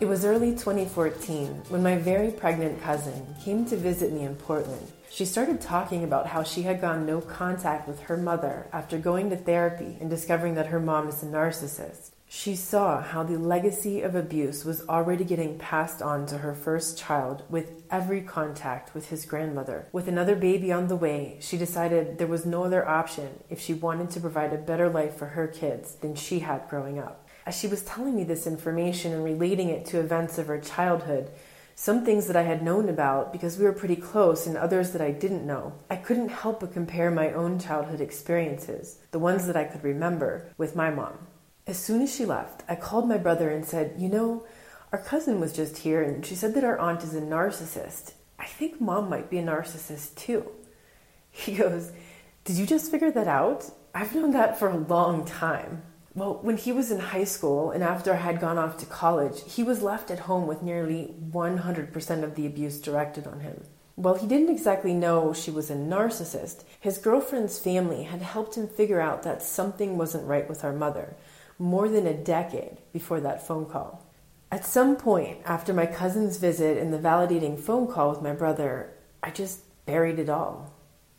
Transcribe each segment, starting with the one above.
It was early 2014 when my very pregnant cousin came to visit me in Portland. She started talking about how she had gone no contact with her mother after going to therapy and discovering that her mom is a narcissist. She saw how the legacy of abuse was already getting passed on to her first child with every contact with his grandmother. With another baby on the way, she decided there was no other option if she wanted to provide a better life for her kids than she had growing up. As she was telling me this information and relating it to events of her childhood, some things that I had known about because we were pretty close and others that I didn't know. I couldn't help but compare my own childhood experiences, the ones that I could remember, with my mom. As soon as she left, I called my brother and said, You know, our cousin was just here and she said that our aunt is a narcissist. I think mom might be a narcissist too. He goes, Did you just figure that out? I've known that for a long time. Well, when he was in high school and after I had gone off to college, he was left at home with nearly 100% of the abuse directed on him. While he didn't exactly know she was a narcissist, his girlfriend's family had helped him figure out that something wasn't right with our mother more than a decade before that phone call. At some point after my cousin's visit and the validating phone call with my brother, I just buried it all.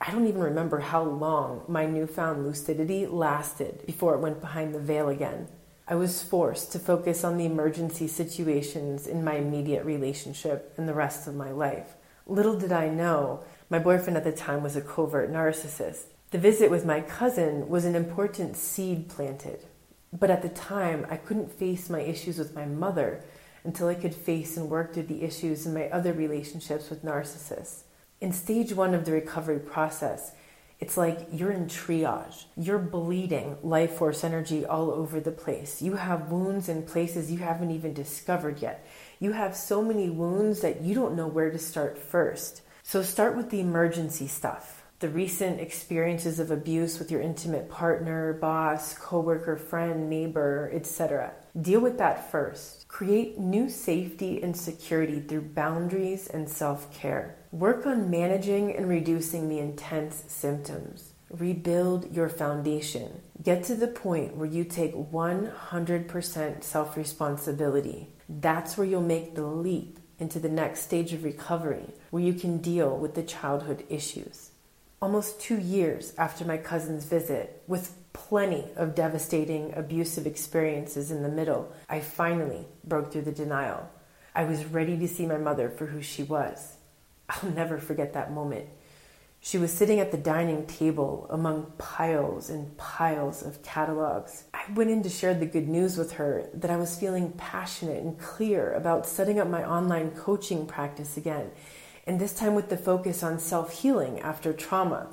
I don't even remember how long my newfound lucidity lasted before it went behind the veil again. I was forced to focus on the emergency situations in my immediate relationship and the rest of my life. Little did I know, my boyfriend at the time was a covert narcissist. The visit with my cousin was an important seed planted. But at the time, I couldn't face my issues with my mother until I could face and work through the issues in my other relationships with narcissists. In stage one of the recovery process, it's like you're in triage. You're bleeding life force energy all over the place. You have wounds in places you haven't even discovered yet. You have so many wounds that you don't know where to start first. So start with the emergency stuff the recent experiences of abuse with your intimate partner, boss, coworker, friend, neighbor, etc. Deal with that first. Create new safety and security through boundaries and self-care. Work on managing and reducing the intense symptoms. Rebuild your foundation. Get to the point where you take 100% self responsibility. That's where you'll make the leap into the next stage of recovery, where you can deal with the childhood issues almost two years after my cousin's visit, with plenty of devastating abusive experiences in the middle, I finally broke through the denial. I was ready to see my mother for who she was. I'll never forget that moment. She was sitting at the dining table among piles and piles of catalogs. I went in to share the good news with her that I was feeling passionate and clear about setting up my online coaching practice again and this time with the focus on self healing after trauma.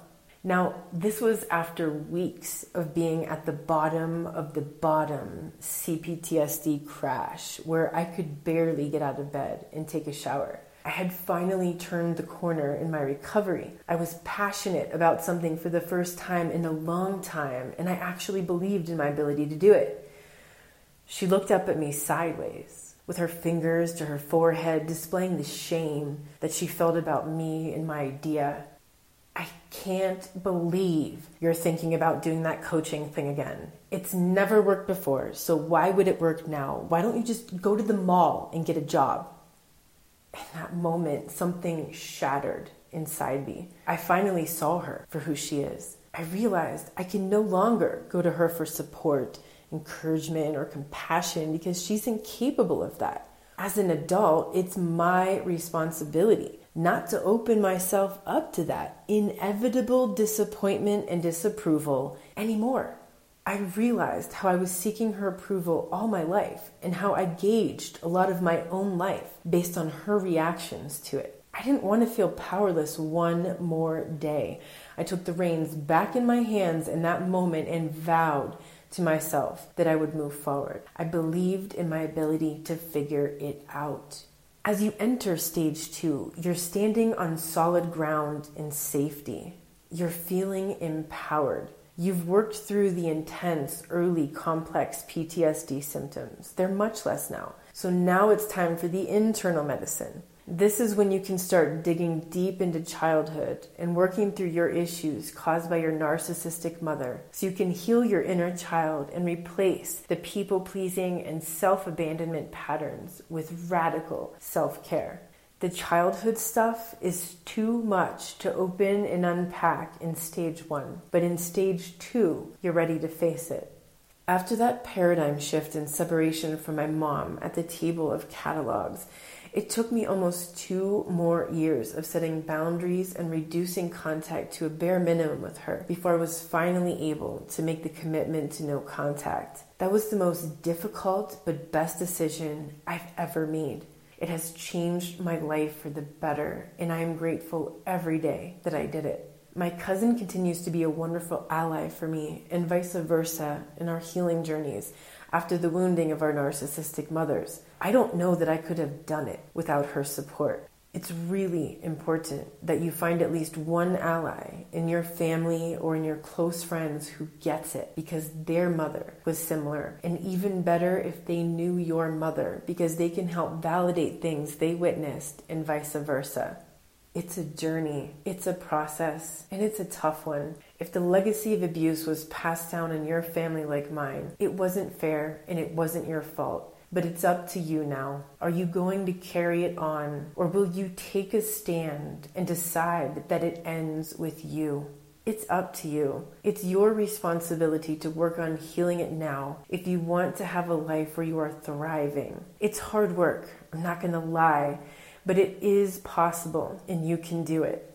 Now, this was after weeks of being at the bottom of the bottom CPTSD crash, where I could barely get out of bed and take a shower. I had finally turned the corner in my recovery. I was passionate about something for the first time in a long time, and I actually believed in my ability to do it. She looked up at me sideways with her fingers to her forehead, displaying the shame that she felt about me and my idea. I can't believe you're thinking about doing that coaching thing again. It's never worked before, so why would it work now? Why don't you just go to the mall and get a job? In that moment, something shattered inside me. I finally saw her for who she is. I realized I can no longer go to her for support encouragement or compassion because she's incapable of that. As an adult, it's my responsibility not to open myself up to that inevitable disappointment and disapproval anymore. I realized how I was seeking her approval all my life and how I gauged a lot of my own life based on her reactions to it. I didn't want to feel powerless one more day. I took the reins back in my hands in that moment and vowed to myself that I would move forward. I believed in my ability to figure it out. As you enter stage two, you're standing on solid ground in safety. You're feeling empowered. You've worked through the intense, early, complex PTSD symptoms. They're much less now. So now it's time for the internal medicine. This is when you can start digging deep into childhood and working through your issues caused by your narcissistic mother so you can heal your inner child and replace the people pleasing and self abandonment patterns with radical self care. The childhood stuff is too much to open and unpack in stage one, but in stage two, you're ready to face it. After that paradigm shift and separation from my mom at the table of catalogs, it took me almost two more years of setting boundaries and reducing contact to a bare minimum with her before I was finally able to make the commitment to no contact. That was the most difficult but best decision I've ever made. It has changed my life for the better, and I am grateful every day that I did it. My cousin continues to be a wonderful ally for me, and vice versa, in our healing journeys after the wounding of our narcissistic mothers. I don't know that I could have done it without her support. It's really important that you find at least one ally in your family or in your close friends who gets it because their mother was similar. And even better if they knew your mother because they can help validate things they witnessed and vice versa. It's a journey, it's a process, and it's a tough one. If the legacy of abuse was passed down in your family like mine, it wasn't fair and it wasn't your fault. But it's up to you now. Are you going to carry it on, or will you take a stand and decide that it ends with you? It's up to you. It's your responsibility to work on healing it now if you want to have a life where you are thriving. It's hard work, I'm not to lie but it is possible and you can do it.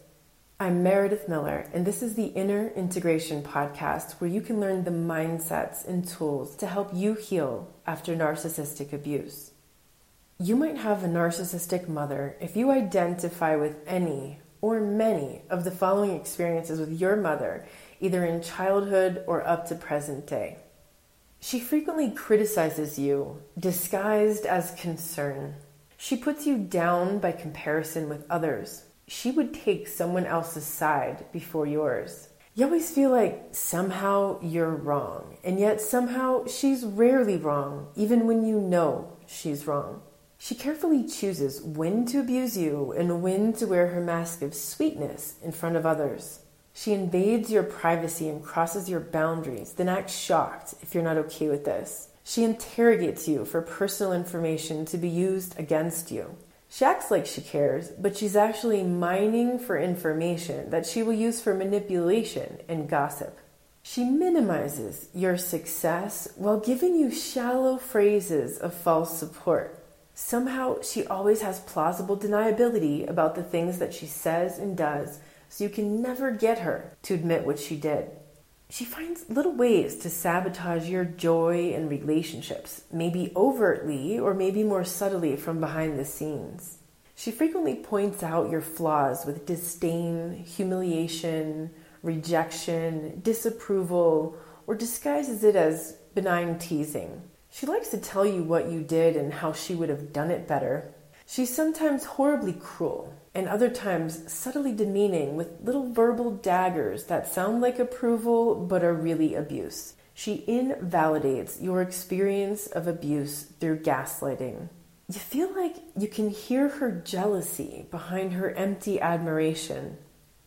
I'm Meredith Miller, and this is the Inner Integration Podcast where you can learn the mindsets and tools to help you heal after narcissistic abuse. You might have a narcissistic mother if you identify with any or many of the following experiences with your mother, either in childhood or up to present day. She frequently criticizes you, disguised as concern. She puts you down by comparison with others. She would take someone else's side before yours. You always feel like somehow you're wrong, and yet somehow she's rarely wrong, even when you know she's wrong. She carefully chooses when to abuse you and when to wear her mask of sweetness in front of others. She invades your privacy and crosses your boundaries, then acts shocked if you're not okay with this. She interrogates you for personal information to be used against you. She acts like she cares, but she's actually mining for information that she will use for manipulation and gossip. She minimizes your success while giving you shallow phrases of false support. Somehow, she always has plausible deniability about the things that she says and does, so you can never get her to admit what she did. She finds little ways to sabotage your joy and relationships, maybe overtly or maybe more subtly from behind the scenes. She frequently points out your flaws with disdain, humiliation, rejection, disapproval, or disguises it as benign teasing. She likes to tell you what you did and how she would have done it better. She's sometimes horribly cruel, and other times subtly demeaning with little verbal daggers that sound like approval but are really abuse. She invalidates your experience of abuse through gaslighting. You feel like you can hear her jealousy behind her empty admiration.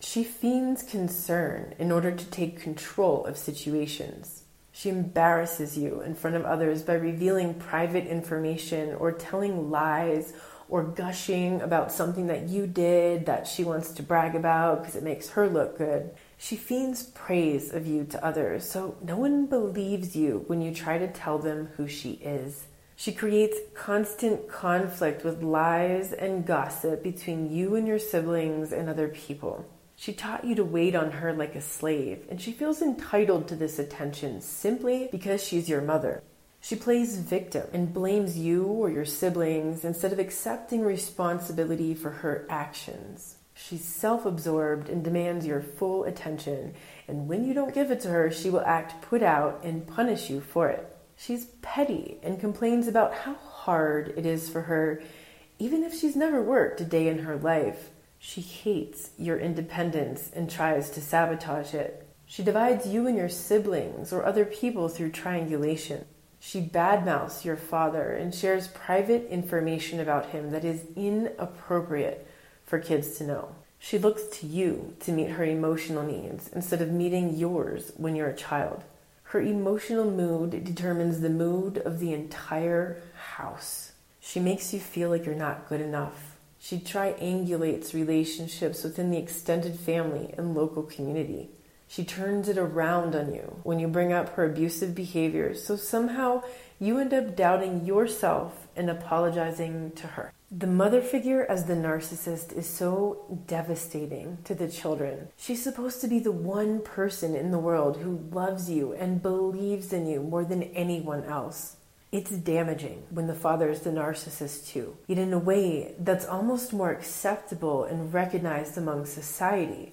She feigns concern in order to take control of situations. She embarrasses you in front of others by revealing private information or telling lies or gushing about something that you did that she wants to brag about because it makes her look good. She feigns praise of you to others, so no one believes you when you try to tell them who she is. She creates constant conflict with lies and gossip between you and your siblings and other people. She taught you to wait on her like a slave, and she feels entitled to this attention simply because she's your mother. She plays victim and blames you or your siblings instead of accepting responsibility for her actions. She's self absorbed and demands your full attention, and when you don't give it to her, she will act put out and punish you for it. She's petty and complains about how hard it is for her, even if she's never worked a day in her life. She hates your independence and tries to sabotage it. She divides you and your siblings or other people through triangulation. She badmouths your father and shares private information about him that is inappropriate for kids to know. She looks to you to meet her emotional needs instead of meeting yours when you're a child. Her emotional mood determines the mood of the entire house. She makes you feel like you're not good enough. She triangulates relationships within the extended family and local community. She turns it around on you when you bring up her abusive behavior, so somehow you end up doubting yourself and apologizing to her. The mother figure as the narcissist is so devastating to the children. She's supposed to be the one person in the world who loves you and believes in you more than anyone else. It's damaging when the father is the narcissist too, yet in a way that's almost more acceptable and recognized among society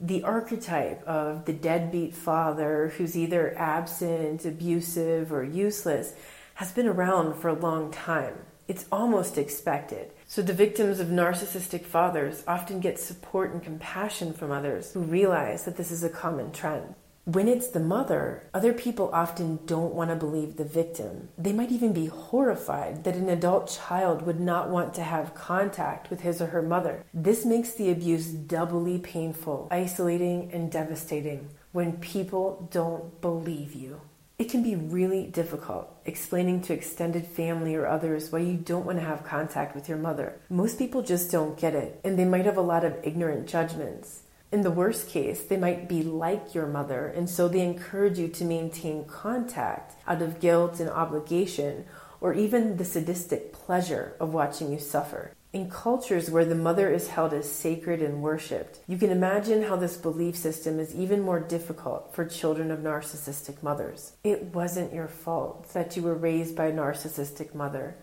the archetype of the deadbeat father who's either absent, abusive, or useless has been around for a long time. It's almost expected. So the victims of narcissistic fathers often get support and compassion from others who realize that this is a common trend. When it's the mother, other people often don't want to believe the victim. They might even be horrified that an adult child would not want to have contact with his or her mother. This makes the abuse doubly painful, isolating, and devastating when people don't believe you. It can be really difficult explaining to extended family or others why you don't want to have contact with your mother. Most people just don't get it, and they might have a lot of ignorant judgments. In the worst case, they might be like your mother, and so they encourage you to maintain contact out of guilt and obligation, or even the sadistic pleasure of watching you suffer. In cultures where the mother is held as sacred and worshipped, you can imagine how this belief system is even more difficult for children of narcissistic mothers. It wasn't your fault that you were raised by a narcissistic mother.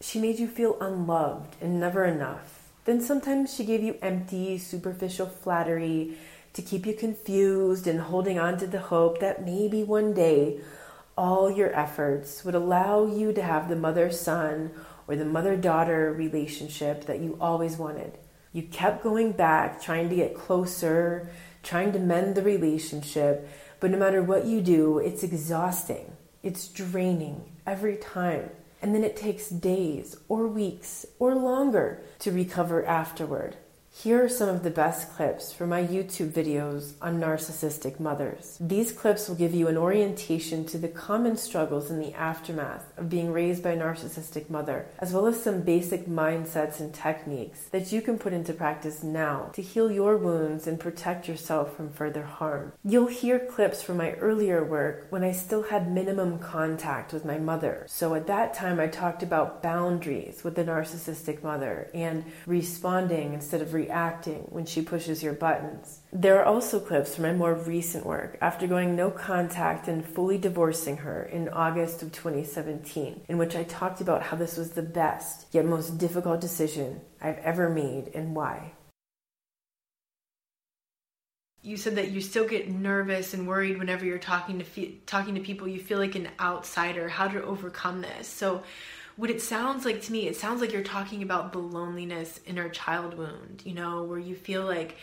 She made you feel unloved and never enough then sometimes she gave you empty, superficial flattery to keep you confused and holding on to the hope that maybe one day all your efforts would allow you to have the mother son or the mother daughter relationship that you always wanted. You kept going back, trying to get closer, trying to mend the relationship, but no matter what you do, it's exhausting. It's draining every time and then it takes days or weeks or longer to recover afterward. Here are some of the best clips from my YouTube videos on narcissistic mothers. These clips will give you an orientation to the common struggles in the aftermath of being raised by a narcissistic mother, as well as some basic mindsets and techniques that you can put into practice now to heal your wounds and protect yourself from further harm. You'll hear clips from my earlier work when I still had minimum contact with my mother. So at that time, I talked about boundaries with the narcissistic mother and responding instead of reacting when she pushes your buttons. There are also clips from my more recent work after going no contact and fully divorcing her in August of 2017, in which I talked about how this was the best yet most difficult decision I've ever made and why. You said that you still get nervous and worried whenever you're talking to fe- talking to people. You feel like an outsider. How to overcome this? So, what it sounds like to me, it sounds like you're talking about the loneliness in our child wound, you know, where you feel like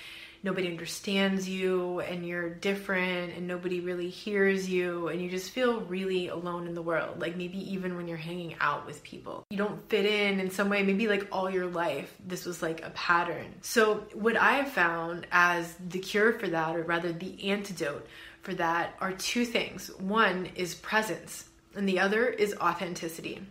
nobody understands you and you're different and nobody really hears you and you just feel really alone in the world. Like maybe even when you're hanging out with people, you don't fit in in some way. Maybe like all your life, this was like a pattern. So, what I have found as the cure for that, or rather the antidote for that, are two things. One is presence, and the other is authenticity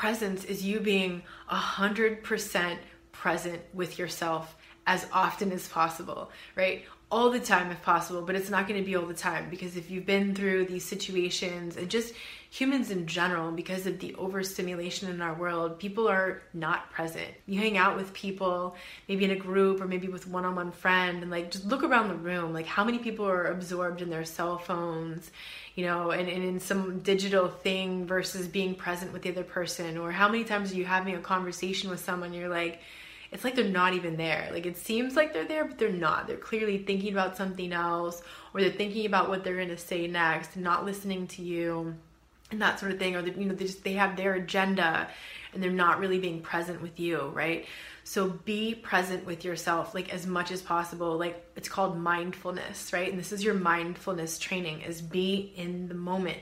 presence is you being a hundred percent present with yourself as often as possible, right? All the time if possible, but it's not going to be all the time because if you've been through these situations and just humans in general, because of the overstimulation in our world, people are not present. You hang out with people, maybe in a group or maybe with one on one friend, and like just look around the room. Like, how many people are absorbed in their cell phones? you know, and, and in some digital thing versus being present with the other person? Or how many times are you having a conversation with someone, you're like, it's like they're not even there. Like it seems like they're there, but they're not. They're clearly thinking about something else, or they're thinking about what they're going to say next, not listening to you, and that sort of thing. Or they, you know, they just they have their agenda, and they're not really being present with you, right? So be present with yourself like as much as possible. Like it's called mindfulness, right? And this is your mindfulness training is be in the moment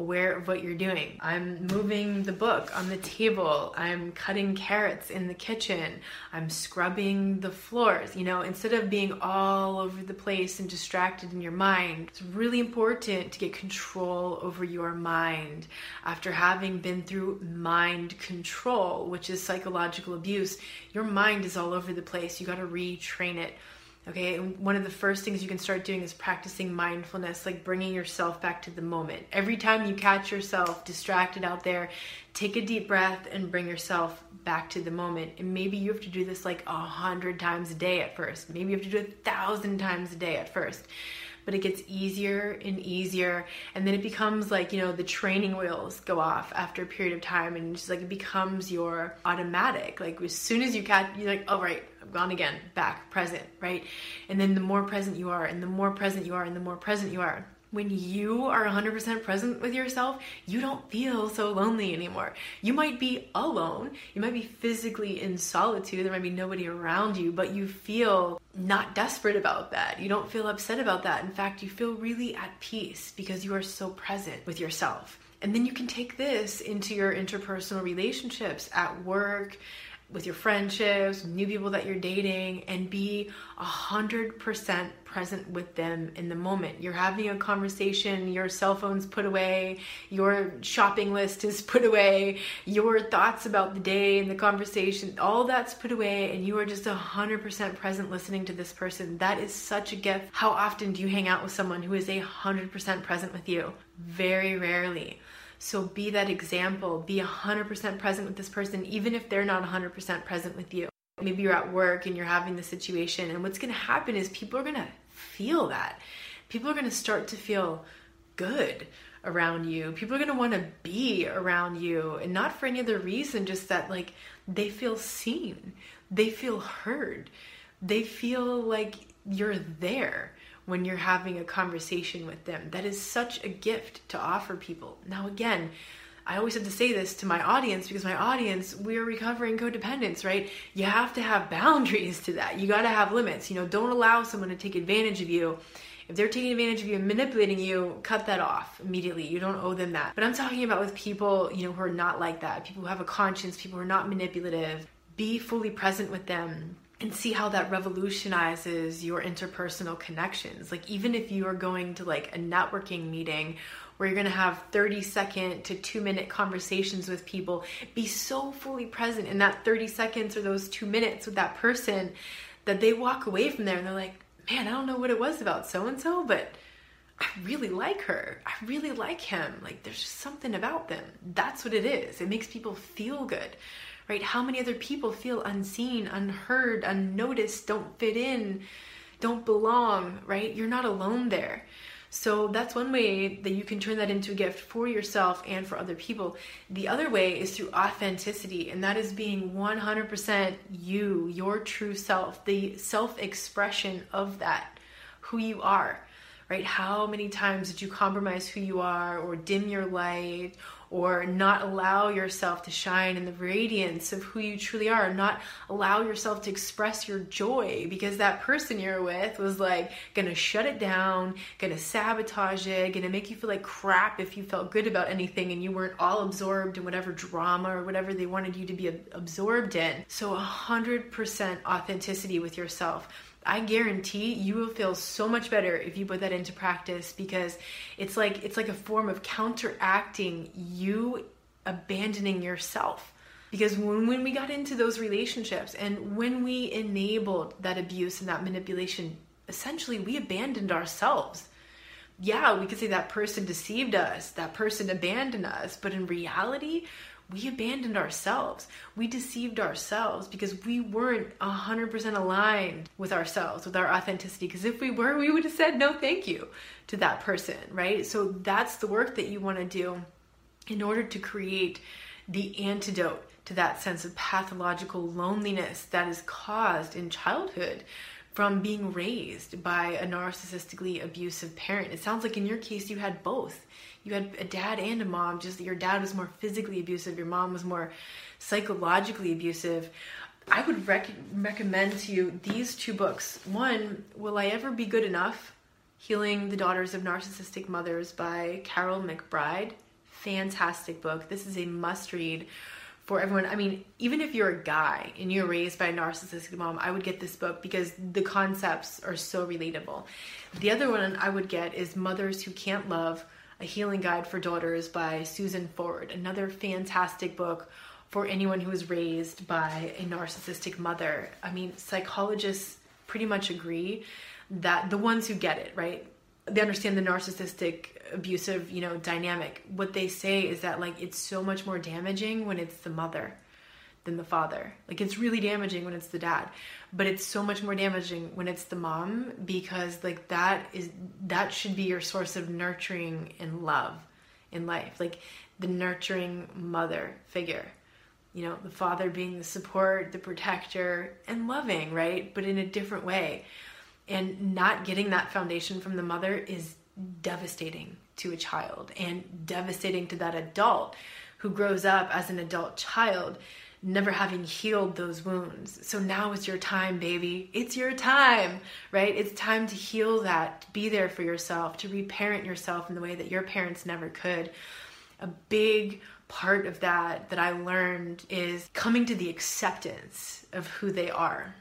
aware of what you're doing. I'm moving the book on the table. I'm cutting carrots in the kitchen. I'm scrubbing the floors. You know, instead of being all over the place and distracted in your mind, it's really important to get control over your mind. After having been through mind control, which is psychological abuse, your mind is all over the place. You got to retrain it. Okay, and one of the first things you can start doing is practicing mindfulness, like bringing yourself back to the moment. Every time you catch yourself distracted out there, take a deep breath and bring yourself back to the moment. And maybe you have to do this like a hundred times a day at first. Maybe you have to do a thousand times a day at first but it gets easier and easier. And then it becomes like you know the training wheels go off after a period of time and just like it becomes your automatic. Like as soon as you catch you're like oh right I'm gone again. Back present right? And then the more present you are and the more present you are and the more present you are when you are 100% present with yourself, you don't feel so lonely anymore. You might be alone, you might be physically in solitude, there might be nobody around you, but you feel not desperate about that. You don't feel upset about that. In fact, you feel really at peace because you are so present with yourself. And then you can take this into your interpersonal relationships at work, with your friendships, new people that you're dating, and be a hundred percent present with them in the moment. You're having a conversation, your cell phone's put away, your shopping list is put away, your thoughts about the day and the conversation, all that's put away, and you are just a hundred percent present listening to this person. That is such a gift. How often do you hang out with someone who is a hundred percent present with you? Very rarely. So be that example, be 100% present with this person, even if they're not 100% present with you. Maybe you're at work and you're having the situation, and what's gonna happen is people are gonna feel that. People are gonna start to feel good around you. People are going to want to be around you and not for any other reason just that like they feel seen. They feel heard. They feel like you're there when you're having a conversation with them. That is such a gift to offer people. Now, again, I always have to say this to my audience because my audience, we're recovering codependence, right? You have to have boundaries to that. You got to have limits. You know, don't allow someone to take advantage of you. If they're taking advantage of you and manipulating you, cut that off immediately. You don't owe them that. But I'm talking about with people, you know, who are not like that, people who have a conscience, people who are not manipulative. Be fully present with them and see how that revolutionizes your interpersonal connections. Like even if you are going to like a networking meeting where you're to have 30 second to 2 minute conversations with people, be so fully present in that 30 seconds or those 2 minutes with that person that they walk away from there and they're like, "Man, I don't know what it was about so and so, but I really like her. I really like him. Like there's just something about them. That's what it is. It makes people feel good." Right? How many other people feel unseen, unheard, unnoticed, don't fit in, don't belong, right? You're not alone there. So that's one way that you can turn that into a gift for yourself and for other people. The other way is through authenticity, and that is being 100% you, your true self, the self expression of that, who you are, right? How many times did you compromise who you are or dim your light or not allow yourself to shine in the radiance of who you truly are, not allow yourself to express your joy because that person you're with was like gonna shut it down, gonna sabotage it, gonna make you feel like crap if you felt good about anything and you weren't all absorbed in whatever drama or whatever they wanted you to be absorbed in. So, 100% authenticity with yourself I guarantee you will feel so much better if you put that into practice because it's like it's like a form of counteracting you abandoning yourself. Because when, when we got into those relationships and when we enabled that abuse and that manipulation, essentially we abandoned ourselves. Yeah, we could say that person deceived us, that person abandoned us, but in reality, we abandoned ourselves. We deceived ourselves because we weren't 100% aligned with ourselves, with our authenticity. Because if we were, we would have said no thank you to that person, right? So that's the work that you want to do in order to create the antidote to that sense of pathological loneliness that is caused in childhood from being raised by a narcissistically abusive parent. It sounds like in your case you had both you had a dad and a mom just your dad was more physically abusive your mom was more psychologically abusive i would rec- recommend to you these two books one will i ever be good enough healing the daughters of narcissistic mothers by Karyl McBride fantastic book. This is a must read for everyone. I mean, even if you're a guy and you're raised by a narcissistic mom, I would get this book because the concepts are so relatable. The other one I would get is Mothers Who Can't Love A Healing Guide for Daughters by Susan Forward, Another fantastic book for anyone who was raised by a narcissistic mother. I mean, psychologists pretty much agree that the ones who get it, right? They understand the narcissistic abusive, you know, dynamic. What they say is that like it's so much more damaging when it's the mother than the father. Like it's really damaging when it's the dad, but it's so much more damaging when it's the mom because like that is that should be your source of nurturing and love in life. Like the nurturing mother figure. You know, the father being the support, the protector, and loving, right? But in a different way. And not getting that foundation from the mother is devastating to a child and devastating to that adult who grows up as an adult child never having healed those wounds. So now is your time, baby. It's your time, right? It's time to heal that, to be there for yourself, to reparent yourself in the way that your parents never could. A big part of that that I learned is coming to the acceptance of who they are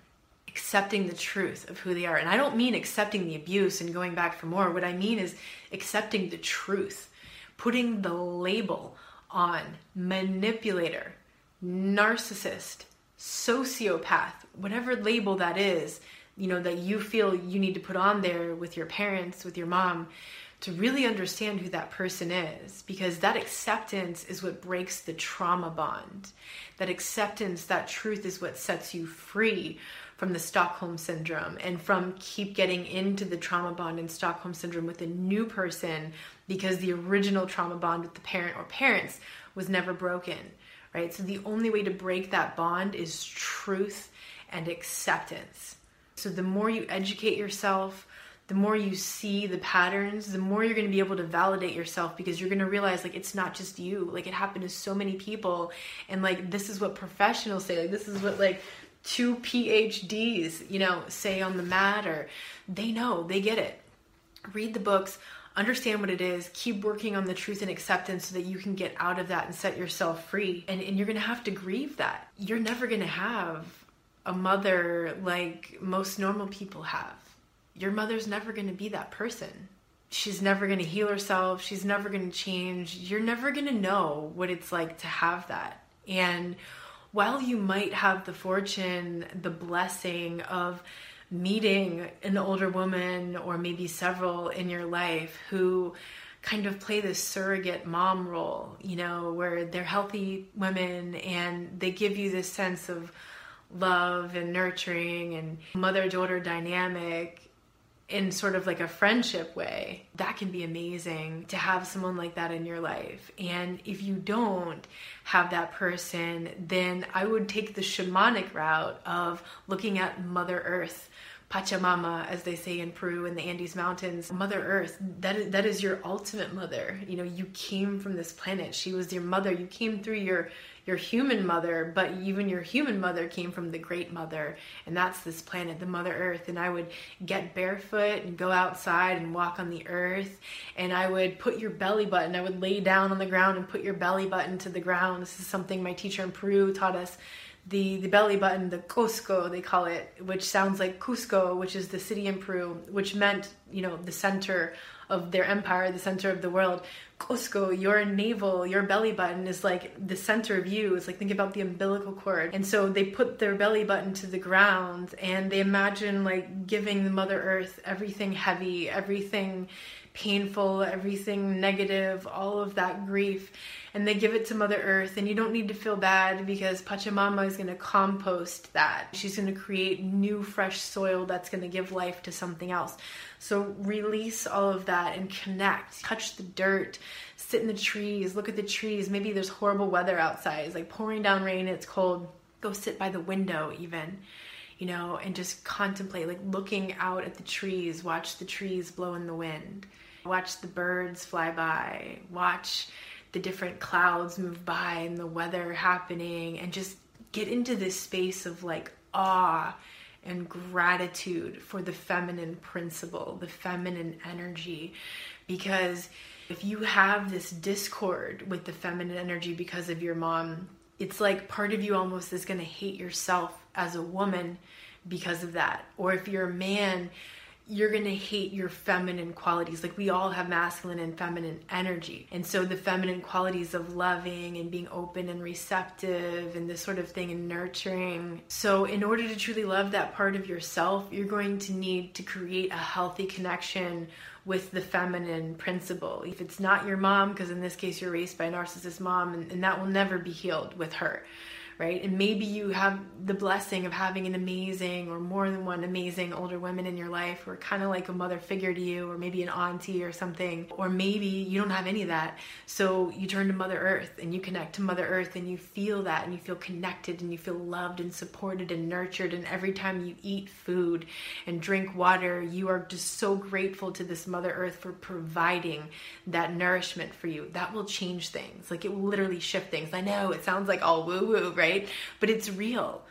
accepting the truth of who they are. And I don't mean accepting the abuse and going back for more. What I mean is accepting the truth, putting the label on manipulator, narcissist, sociopath, whatever label that is, you know, that you feel you need to put on there with your parents, with your mom, to really understand who that person is because that acceptance is what breaks the trauma bond. That acceptance, that truth is what sets you free from the Stockholm syndrome and from keep getting into the trauma bond and Stockholm syndrome with a new person because the original trauma bond with the parent or parents was never broken, right? So the only way to break that bond is truth and acceptance. So the more you educate yourself, the more you see the patterns, the more you're going to be able to validate yourself because you're going to realize like it's not just you. Like it happened to so many people and like this is what professionals say. Like this is what like two PhDs, you know, say on the matter. They know, they get it. Read the books, understand what it is, keep working on the truth and acceptance so that you can get out of that and set yourself free. And, and you're gonna have to grieve that. You're never gonna have a mother like most normal people have. Your mother's never gonna be that person. She's never gonna heal herself, she's never gonna change. You're never gonna know what it's like to have that. And while you might have the fortune, the blessing of meeting an older woman or maybe several in your life who kind of play this surrogate mom role, you know, where they're healthy women and they give you this sense of love and nurturing and mother daughter dynamic in sort of like a friendship way, that can be amazing to have someone like that in your life. And if you don't have that person, then I would take the shamanic route of looking at Mother Earth. Pachamama, as they say in Peru in the Andes Mountains, Mother Earth, that is, that is your ultimate mother. You know, you came from this planet. She was your mother. You came through your your human mother, but even your human mother came from the great mother, and that's this planet, the Mother Earth. And I would get barefoot and go outside and walk on the earth, and I would put your belly button, I would lay down on the ground and put your belly button to the ground. This is something my teacher in Peru taught us. The, the belly button, the Cusco, they call it, which sounds like Cusco, which is the city in Peru, which meant, you know, the center of their empire, the center of the world. Cusco, your navel, your belly button is like the center of you. It's like think about the umbilical cord. And so they put their belly button to the ground and they imagine like giving the Mother Earth everything heavy, everything painful, everything negative, all of that grief. And they give it to Mother Earth, and you don't need to feel bad because Pachamama is going to compost that. She's going to create new, fresh soil that's going to give life to something else. So release all of that and connect. Touch the dirt, sit in the trees, look at the trees. Maybe there's horrible weather outside, it's like pouring down rain, it's cold. Go sit by the window, even you know, and just contemplate, like looking out at the trees, watch the trees blow in the wind, watch the birds fly by, watch the different clouds move by and the weather happening, and just get into this space of like awe and gratitude for the feminine principle, the feminine energy, because If you have this discord with the feminine energy because of your mom, it's like part of you almost is going to hate yourself as a woman because of that. Or if you're a man, you're going to hate your feminine qualities. Like we all have masculine and feminine energy. And so the feminine qualities of loving and being open and receptive and this sort of thing and nurturing. So, in order to truly love that part of yourself, you're going to need to create a healthy connection with the feminine principle. If it's not your mom, because in this case you're raised by a narcissist mom, and, and that will never be healed with her right? And maybe you have the blessing of having an amazing or more than one amazing older women in your life who are kind of like a mother figure to you, or maybe an auntie or something, or maybe you don't have any of that. So you turn to Mother Earth and you connect to Mother Earth and you feel that and you feel connected and you feel loved and supported and nurtured. And every time you eat food and drink water, you are just so grateful to this Mother Earth for providing that nourishment for you. That will change things. Like it will literally shift things. I know it sounds like all woo woo, right? Right? But it's real.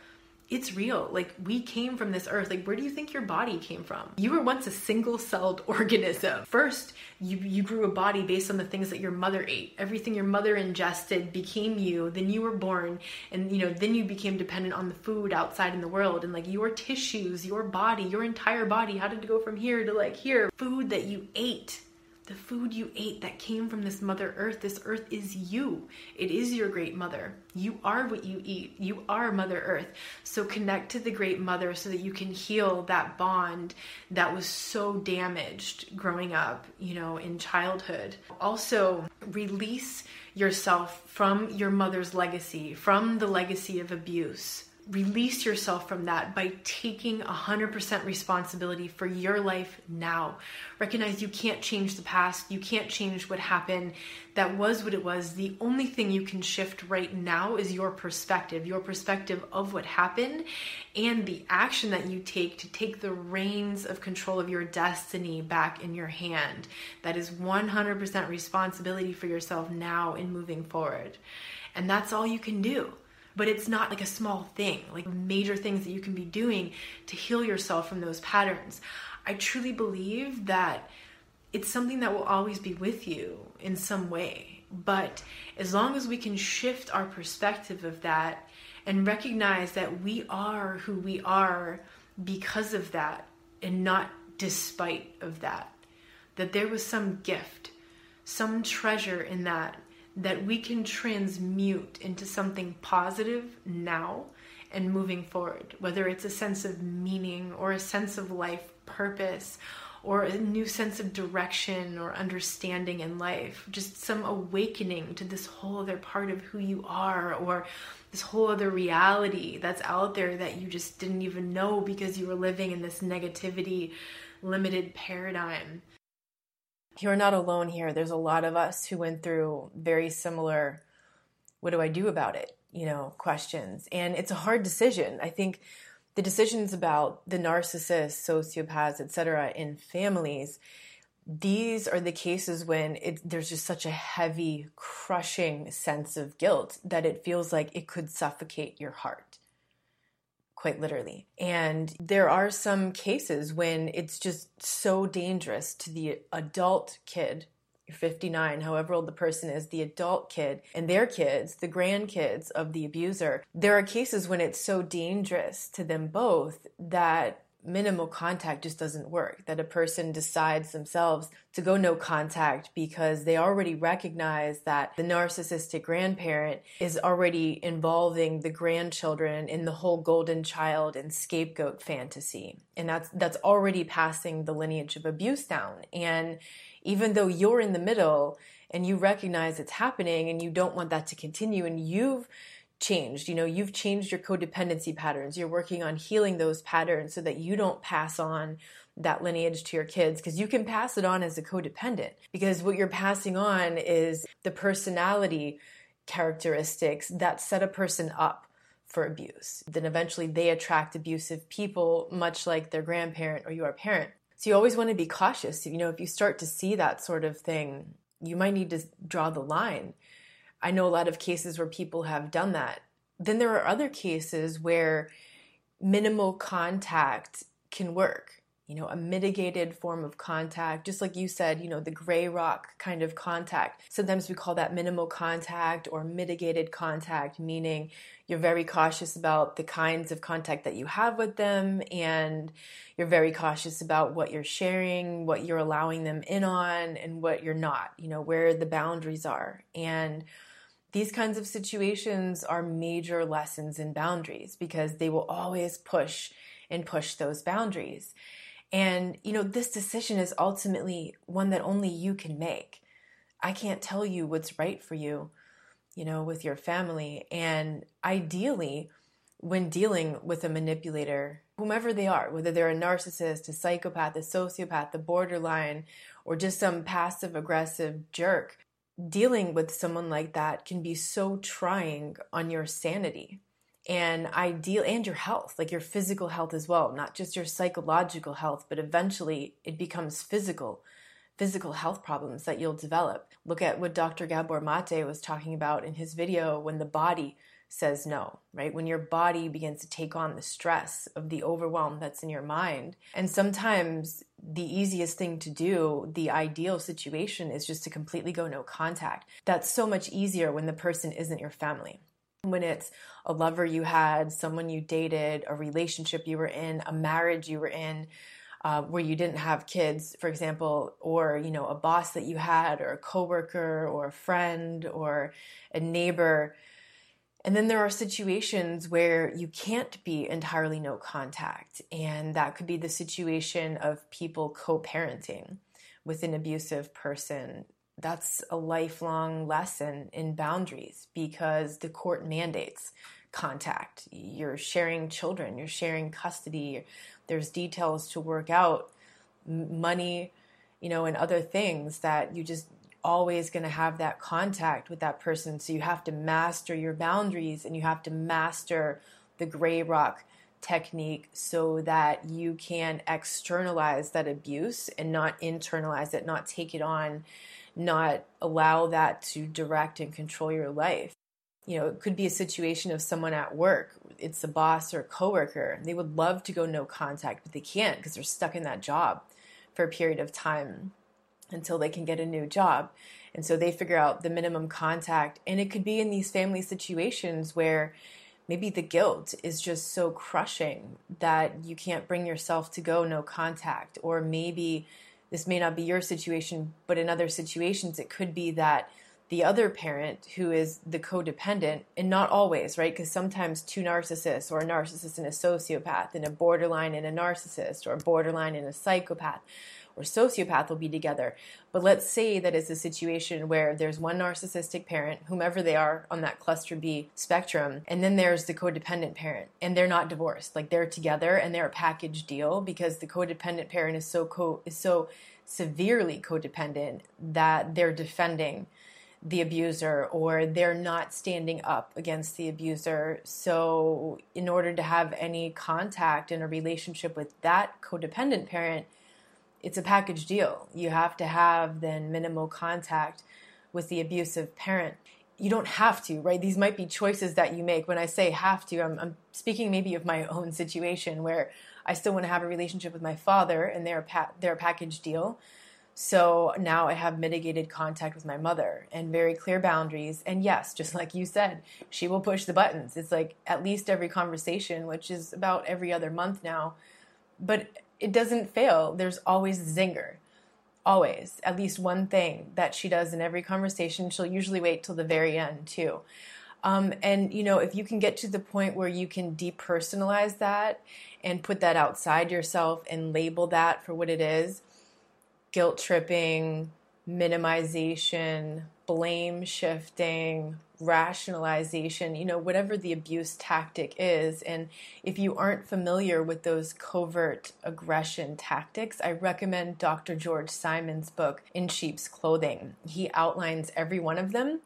It's real. Like we came from this earth. Like where do you think your body came from? You were once a single-celled organism. First, you you grew a body based on the things that your mother ate. Everything your mother ingested became you. Then you were born and you know, then you became dependent on the food outside in the world and like your tissues, your body, your entire body, how did it go from here to like here? Food that you ate the food you ate that came from this Mother Earth. This earth is you. It is your great mother. You are what you eat. You are Mother Earth. So connect to the great mother so that you can heal that bond that was so damaged growing up, you know, in childhood. Also, release yourself from your mother's legacy, from the legacy of abuse release yourself from that by taking 100% responsibility for your life now. Recognize you can't change the past, you can't change what happened. That was what it was. The only thing you can shift right now is your perspective, your perspective of what happened and the action that you take to take the reins of control of your destiny back in your hand. That is 100% responsibility for yourself now in moving forward. And that's all you can do but it's not like a small thing, like major things that you can be doing to heal yourself from those patterns. I truly believe that it's something that will always be with you in some way. But as long as we can shift our perspective of that and recognize that we are who we are because of that and not despite of that, that there was some gift, some treasure in that that we can transmute into something positive now and moving forward, whether it's a sense of meaning or a sense of life purpose or a new sense of direction or understanding in life, just some awakening to this whole other part of who you are or this whole other reality that's out there that you just didn't even know because you were living in this negativity limited paradigm you're not alone here. There's a lot of us who went through very similar, what do I do about it? You know, questions. And it's a hard decision. I think the decisions about the narcissists, sociopaths, etc., in families, these are the cases when it, there's just such a heavy, crushing sense of guilt that it feels like it could suffocate your heart quite literally. And there are some cases when it's just so dangerous to the adult kid. You're 59, however old the person is, the adult kid and their kids, the grandkids of the abuser. There are cases when it's so dangerous to them both that minimal contact just doesn't work. That a person decides themselves to go no contact because they already recognize that the narcissistic grandparent is already involving the grandchildren in the whole golden child and scapegoat fantasy. And that's that's already passing the lineage of abuse down. And even though you're in the middle and you recognize it's happening and you don't want that to continue and you've changed. You know, you've changed your codependency patterns. You're working on healing those patterns so that you don't pass on that lineage to your kids because you can pass it on as a codependent because what you're passing on is the personality characteristics that set a person up for abuse. Then eventually they attract abusive people, much like their grandparent or your parent. So you always want to be cautious. You know, if you start to see that sort of thing, you might need to draw the line I know a lot of cases where people have done that. Then there are other cases where minimal contact can work. you know, a mitigated form of contact, just like you said, you know, the gray rock kind of contact. Sometimes we call that minimal contact or mitigated contact, meaning you're very cautious about the kinds of contact that you have with them and you're very cautious about what you're sharing, what you're allowing them in on, and what you're not, you know, where the boundaries are. And these kinds of situations are major lessons in boundaries because they will always push and push those boundaries. And, you know, this decision is ultimately one that only you can make. I can't tell you what's right for you, you know, with your family. And ideally, when dealing with a manipulator, whomever they are, whether they're a narcissist, a psychopath, a sociopath, the borderline, or just some passive aggressive jerk, dealing with someone like that can be so trying on your sanity and ideal and your health like your physical health as well not just your psychological health but eventually it becomes physical physical health problems that you'll develop. Look at what dr Gabor Maté was talking about in his video when the body says no right? When your body begins to take on the stress of the overwhelm that's in your mind. And sometimes the easiest thing to do the ideal situation is just to completely go no contact. That's so much easier when the person isn't your family. When it's a lover you had, someone you dated, a relationship you were in, a marriage you were in, uh, where you didn't have kids, for example, or you know a boss that you had, or a coworker, or a friend, or a neighbor. And then there are situations where you can't be entirely no contact, and that could be the situation of people co-parenting with an abusive person that's a lifelong lesson in boundaries because the court mandates contact. You're sharing children, you're sharing custody, there's details to work out, money, you know, and other things that you just always going to have that contact with that person. So you have to master your boundaries and you have to master the gray rock technique so that you can externalize that abuse and not internalize it, not take it on not allow that to direct and control your life. You know, it could be a situation of someone at work, it's a boss or a coworker. They would love to go no contact, but they can't because they're stuck in that job for a period of time until they can get a new job. And so they figure out the minimum contact. And it could be in these family situations where maybe the guilt is just so crushing that you can't bring yourself to go no contact. Or maybe this may not be your situation, but in other situations, it could be that the other parent who is the codependent, and not always, right? Because sometimes two narcissists, or a narcissist and a sociopath, and a borderline and a narcissist, or a borderline and a psychopath, or sociopath will be together. But let's say that it's a situation where there's one narcissistic parent, whomever they are on that cluster B spectrum, and then there's the codependent parent, and they're not divorced. Like they're together and they're a package deal because the codependent parent is so co is so severely codependent that they're defending the abuser or they're not standing up against the abuser. So, in order to have any contact in a relationship with that codependent parent, it's a package deal. You have to have then minimal contact with the abusive parent. You don't have to, right? These might be choices that you make. When I say have to, I'm, I'm speaking maybe of my own situation where I still want to have a relationship with my father and they're a, pa- they're a package deal. So now I have mitigated contact with my mother and very clear boundaries. And yes, just like you said, she will push the buttons. It's like at least every conversation, which is about every other month now. But it doesn't fail. There's always zinger. Always. At least one thing that she does in every conversation. She'll usually wait till the very end, too. Um, and, you know, if you can get to the point where you can depersonalize that and put that outside yourself and label that for what it is guilt tripping, minimization, blame shifting, rationalization, you know, whatever the abuse tactic is. And if you aren't familiar with those covert aggression tactics, I recommend Dr. George Simon's book, In Sheep's Clothing. He outlines every one of them,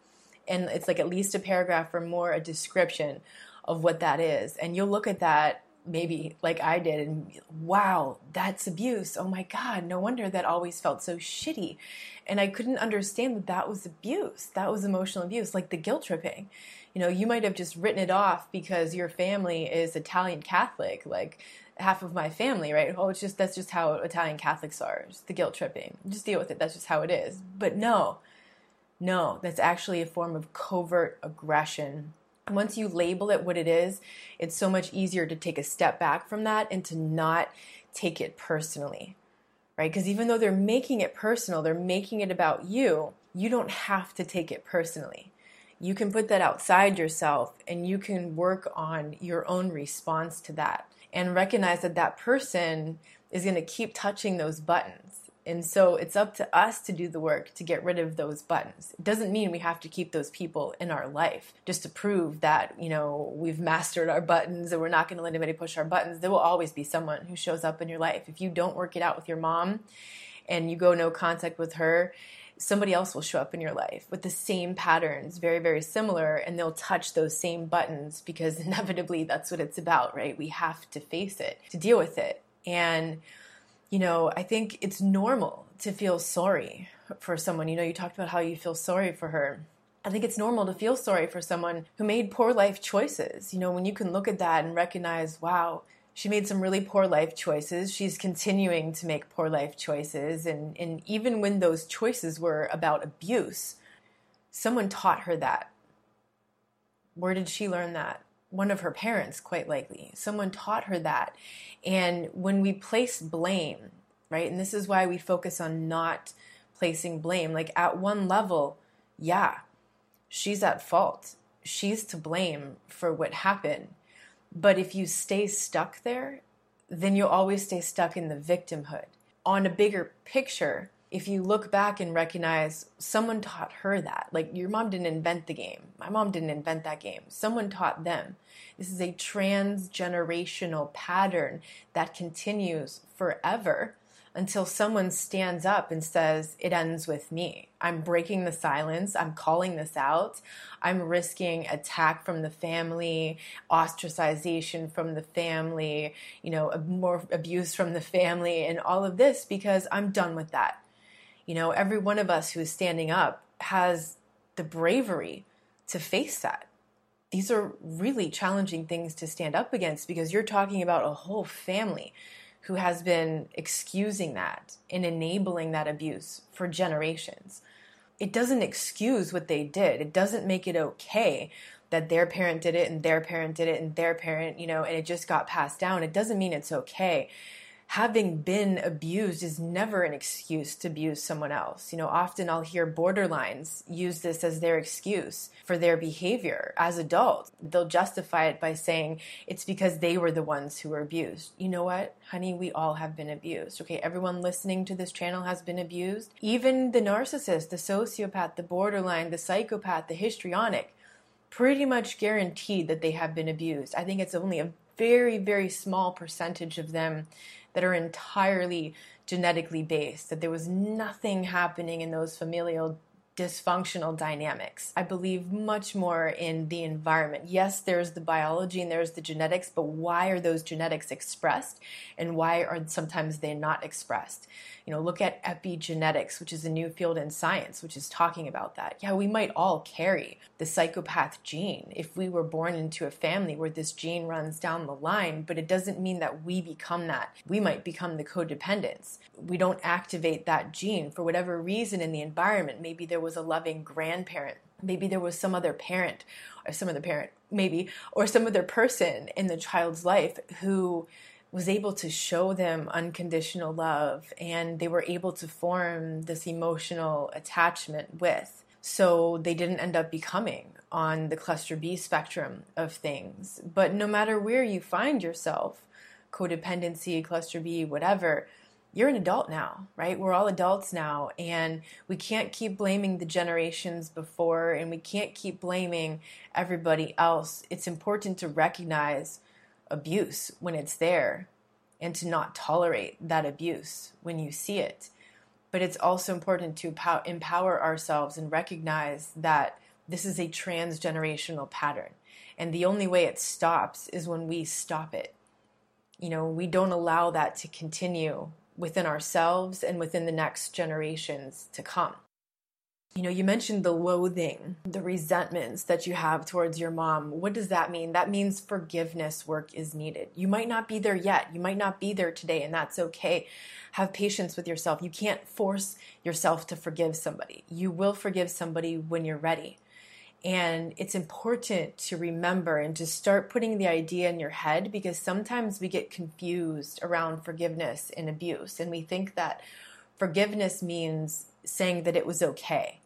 and it's like at least a paragraph or more, a description of what that is. And you'll look at that maybe like I did, and wow, that's abuse. Oh my God, no wonder that always felt so shitty. And I couldn't understand that that was abuse. That was emotional abuse, like the guilt tripping. You know, you might have just written it off because your family is Italian Catholic, like half of my family, right? Oh, it's just that's just how Italian Catholics are. The guilt tripping. Just deal with it. That's just how it is. But no, no, that's actually a form of covert aggression once you label it what it is, it's so much easier to take a step back from that and to not take it personally, right? Because even though they're making it personal, they're making it about you, you don't have to take it personally. You can put that outside yourself and you can work on your own response to that and recognize that that person is going to keep touching those buttons and so it's up to us to do the work to get rid of those buttons. It doesn't mean we have to keep those people in our life just to prove that, you know, we've mastered our buttons and we're not going to let anybody push our buttons. There will always be someone who shows up in your life. If you don't work it out with your mom and you go no contact with her, somebody else will show up in your life with the same patterns, very, very similar, and they'll touch those same buttons because inevitably that's what it's about, right? We have to face it, to deal with it. And you know, I think it's normal to feel sorry for someone. You know, you talked about how you feel sorry for her. I think it's normal to feel sorry for someone who made poor life choices. You know, when you can look at that and recognize, wow, she made some really poor life choices. She's continuing to make poor life choices. And, and even when those choices were about abuse, someone taught her that. Where did she learn that? One of her parents, quite likely. Someone taught her that. And when we place blame, right, and this is why we focus on not placing blame, like at one level, yeah, she's at fault. She's to blame for what happened. But if you stay stuck there, then you'll always stay stuck in the victimhood. On a bigger picture, if you look back and recognize someone taught her that, like your mom didn't invent the game, my mom didn't invent that game, someone taught them. This is a transgenerational pattern that continues forever until someone stands up and says, It ends with me. I'm breaking the silence. I'm calling this out. I'm risking attack from the family, ostracization from the family, you know, more abuse from the family, and all of this because I'm done with that. You know, every one of us who is standing up has the bravery to face that. These are really challenging things to stand up against because you're talking about a whole family who has been excusing that and enabling that abuse for generations. It doesn't excuse what they did. It doesn't make it okay that their parent did it and their parent did it and their parent, you know, and it just got passed down. It doesn't mean it's okay having been abused is never an excuse to abuse someone else. You know, often I'll hear borderlines use this as their excuse for their behavior as adults. They'll justify it by saying it's because they were the ones who were abused. You know what, honey, we all have been abused. Okay, everyone listening to this channel has been abused. Even the narcissist, the sociopath, the borderline, the psychopath, the histrionic pretty much guaranteed that they have been abused. I think it's only a very, very small percentage of them that are entirely genetically based, that there was nothing happening in those familial dysfunctional dynamics. I believe much more in the environment. Yes, there's the biology and there's the genetics, but why are those genetics expressed and why are sometimes they not expressed? You know, look at epigenetics, which is a new field in science, which is talking about that. Yeah, we might all carry the psychopath gene if we were born into a family where this gene runs down the line, but it doesn't mean that we become that. We might become the codependents. We don't activate that gene for whatever reason in the environment. Maybe there was a loving grandparent. Maybe there was some other parent or some other parent, maybe, or some other person in the child's life who was able to show them unconditional love and they were able to form this emotional attachment with. So they didn't end up becoming on the cluster B spectrum of things. But no matter where you find yourself, codependency, cluster B, whatever, you're an adult now, right? We're all adults now, and we can't keep blaming the generations before, and we can't keep blaming everybody else. It's important to recognize abuse when it's there and to not tolerate that abuse when you see it. But it's also important to empower ourselves and recognize that this is a transgenerational pattern. And the only way it stops is when we stop it. You know, we don't allow that to continue within ourselves and within the next generations to come. You know, you mentioned the loathing, the resentments that you have towards your mom. What does that mean? That means forgiveness work is needed. You might not be there yet. You might not be there today, and that's okay. Have patience with yourself. You can't force yourself to forgive somebody. You will forgive somebody when you're ready. And it's important to remember and to start putting the idea in your head because sometimes we get confused around forgiveness and abuse. And we think that forgiveness means saying that it was okay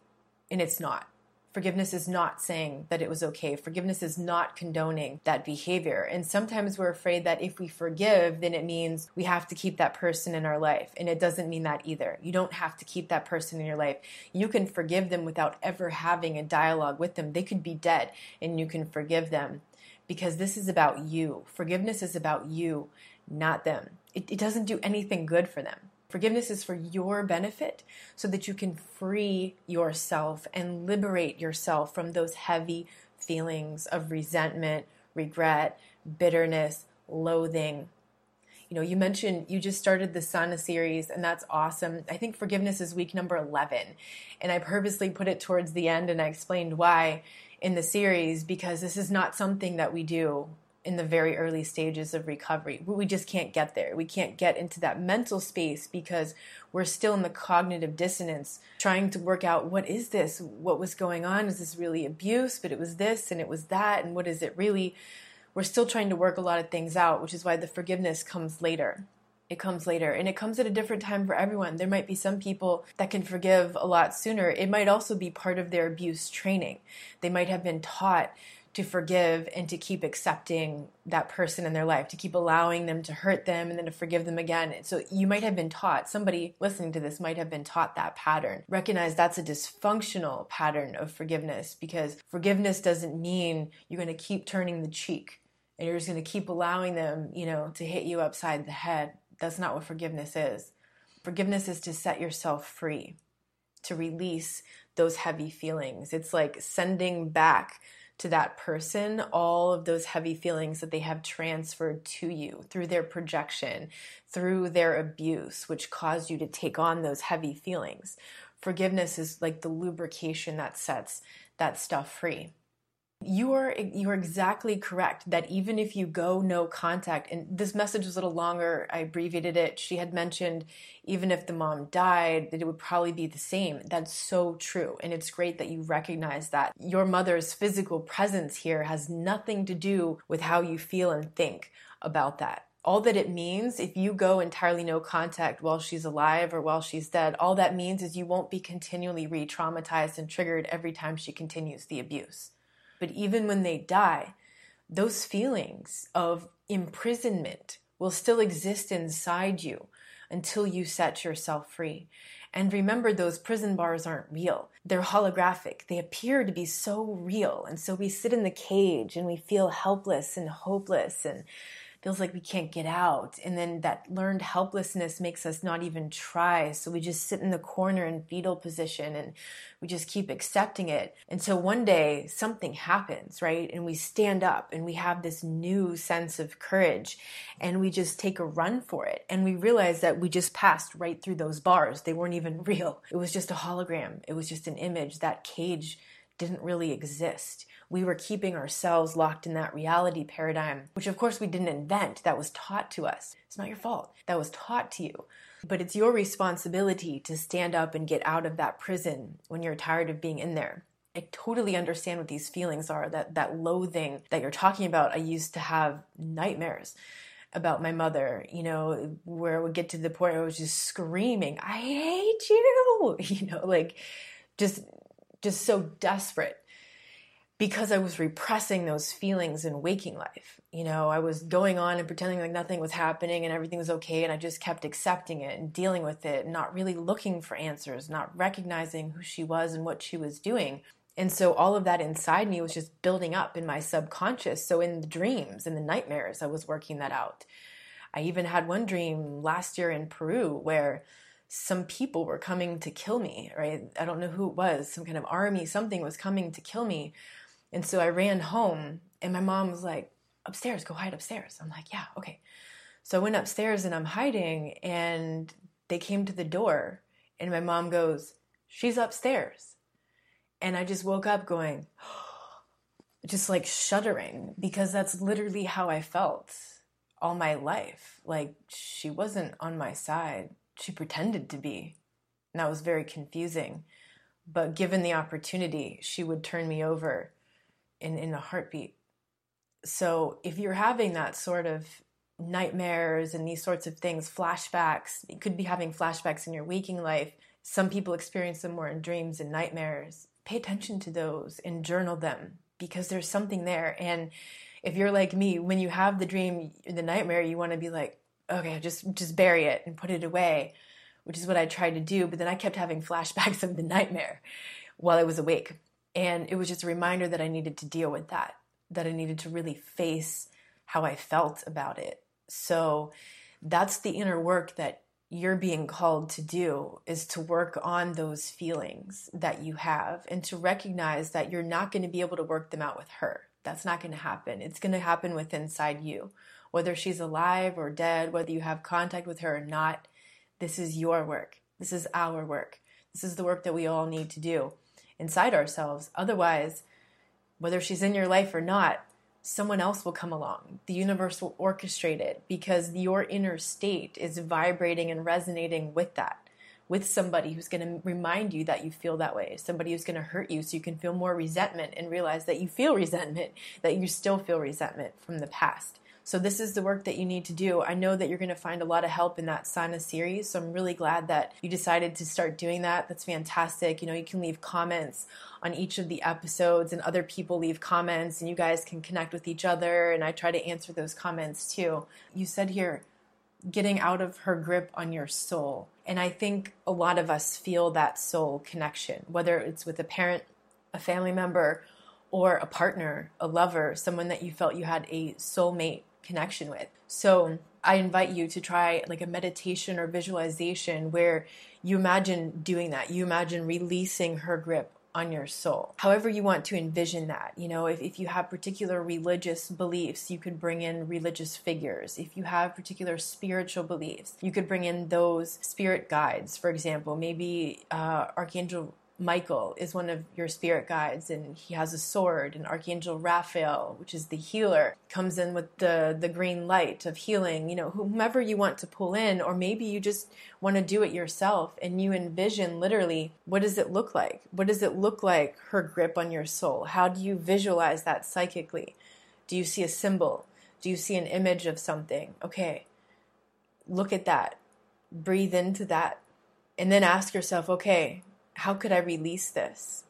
and it's not. Forgiveness is not saying that it was okay. Forgiveness is not condoning that behavior. And sometimes we're afraid that if we forgive, then it means we have to keep that person in our life. And it doesn't mean that either. You don't have to keep that person in your life. You can forgive them without ever having a dialogue with them. They could be dead and you can forgive them because this is about you. Forgiveness is about you, not them. It, it doesn't do anything good for them. Forgiveness is for your benefit so that you can free yourself and liberate yourself from those heavy feelings of resentment, regret, bitterness, loathing. You know, you mentioned you just started the Sana series, and that's awesome. I think forgiveness is week number 11, and I purposely put it towards the end and I explained why in the series because this is not something that we do in the very early stages of recovery. We just can't get there. We can't get into that mental space because we're still in the cognitive dissonance trying to work out what is this? What was going on? Is this really abuse? But it was this and it was that. And what is it really? We're still trying to work a lot of things out, which is why the forgiveness comes later. It comes later and it comes at a different time for everyone. There might be some people that can forgive a lot sooner. It might also be part of their abuse training. They might have been taught to forgive and to keep accepting that person in their life, to keep allowing them to hurt them and then to forgive them again. So you might have been taught, somebody listening to this might have been taught that pattern. Recognize that's a dysfunctional pattern of forgiveness because forgiveness doesn't mean you're going to keep turning the cheek and you're just going to keep allowing them, you know, to hit you upside the head. That's not what forgiveness is. Forgiveness is to set yourself free, to release those heavy feelings. It's like sending back to that person all of those heavy feelings that they have transferred to you through their projection, through their abuse, which caused you to take on those heavy feelings. Forgiveness is like the lubrication that sets that stuff free. You are you are exactly correct that even if you go no contact, and this message was a little longer, I abbreviated it. She had mentioned even if the mom died, that it would probably be the same. That's so true, and it's great that you recognize that your mother's physical presence here has nothing to do with how you feel and think about that all that it means if you go entirely no contact while she's alive or while she's dead, all that means is you won't be continually re traumatized and triggered every time she continues the abuse. But even when they die, those feelings of imprisonment will still exist inside you until you set yourself free. And remember, those prison bars aren't real. They're holographic. They appear to be so real. And so we sit in the cage and we feel helpless and hopeless and feels like we can't get out. And then that learned helplessness makes us not even try. So we just sit in the corner in fetal position and we just keep accepting it. And so one day something happens, right? And we stand up and we have this new sense of courage and we just take a run for it. And we realize that we just passed right through those bars. They weren't even real. It was just a hologram. It was just an image. That cage didn't really exist we were keeping ourselves locked in that reality paradigm, which of course we didn't invent. That was taught to us. It's not your fault. That was taught to you. But it's your responsibility to stand up and get out of that prison when you're tired of being in there. I totally understand what these feelings are that that loathing that you're talking about. I used to have nightmares about my mother, you know, where I would get to the point where I was just screaming, I hate you, you know, like just just so desperate because I was repressing those feelings in waking life. You know, I was going on and pretending like nothing was happening and everything was okay, and I just kept accepting it and dealing with it, and not really looking for answers, not recognizing who she was and what she was doing. And so all of that inside me was just building up in my subconscious. So in the dreams, in the nightmares, I was working that out. I even had one dream last year in Peru where some people were coming to kill me, right? I don't know who it was, some kind of army, something was coming to kill me and so I ran home, and my mom was like, upstairs, go hide upstairs. I'm like, yeah, okay. So I went upstairs and I'm hiding, and they came to the door, and my mom goes, She's upstairs. And I just woke up going, just like shuddering because that's literally how I felt all my life. Like she wasn't on my side, she pretended to be. And that was very confusing. But given the opportunity, she would turn me over in, in a heartbeat. So if you're having that sort of nightmares and these sorts of things, flashbacks, you could be having flashbacks in your waking life. Some people experience them more in dreams and nightmares. Pay attention to those and journal them because there's something there. And if you're like me, when you have the dream, the nightmare, you want to be like, okay, just just bury it and put it away, which is what I tried to do. But then I kept having flashbacks of the nightmare while I was awake, and it was just a reminder that I needed to deal with that, that I needed to really face how I felt about it. So that's the inner work that you're being called to do is to work on those feelings that you have and to recognize that you're not going to be able to work them out with her. That's not going to happen. It's going to happen with inside you. Whether she's alive or dead, whether you have contact with her or not, this is your work. This is our work. This is the work that we all need to do inside ourselves. Otherwise, whether she's in your life or not, someone else will come along. The universe will orchestrate it because your inner state is vibrating and resonating with that, with somebody who's going to remind you that you feel that way, somebody who's going to hurt you so you can feel more resentment and realize that you feel resentment, that you still feel resentment from the past. So this is the work that you need to do. I know that you're going to find a lot of help in that Sana series. So I'm really glad that you decided to start doing that. That's fantastic. You know, you can leave comments on each of the episodes and other people leave comments and you guys can connect with each other and I try to answer those comments too. You said here getting out of her grip on your soul. And I think a lot of us feel that soul connection, whether it's with a parent, a family member, or a partner, a lover, someone that you felt you had a soulmate connection with. So I invite you to try like a meditation or visualization where you imagine doing that. You imagine releasing her grip on your soul. However, you want to envision that. You know, if, if you have particular religious beliefs, you could bring in religious figures. If you have particular spiritual beliefs, you could bring in those spirit guides. For example, maybe uh, Archangel Michael is one of your spirit guides, and he has a sword. And Archangel Raphael, which is the healer, comes in with the the green light of healing. You know, whomever you want to pull in, or maybe you just want to do it yourself, and you envision literally what does it look like? What does it look like? Her grip on your soul. How do you visualize that psychically? Do you see a symbol? Do you see an image of something? Okay, look at that. Breathe into that, and then ask yourself, okay how could I release this?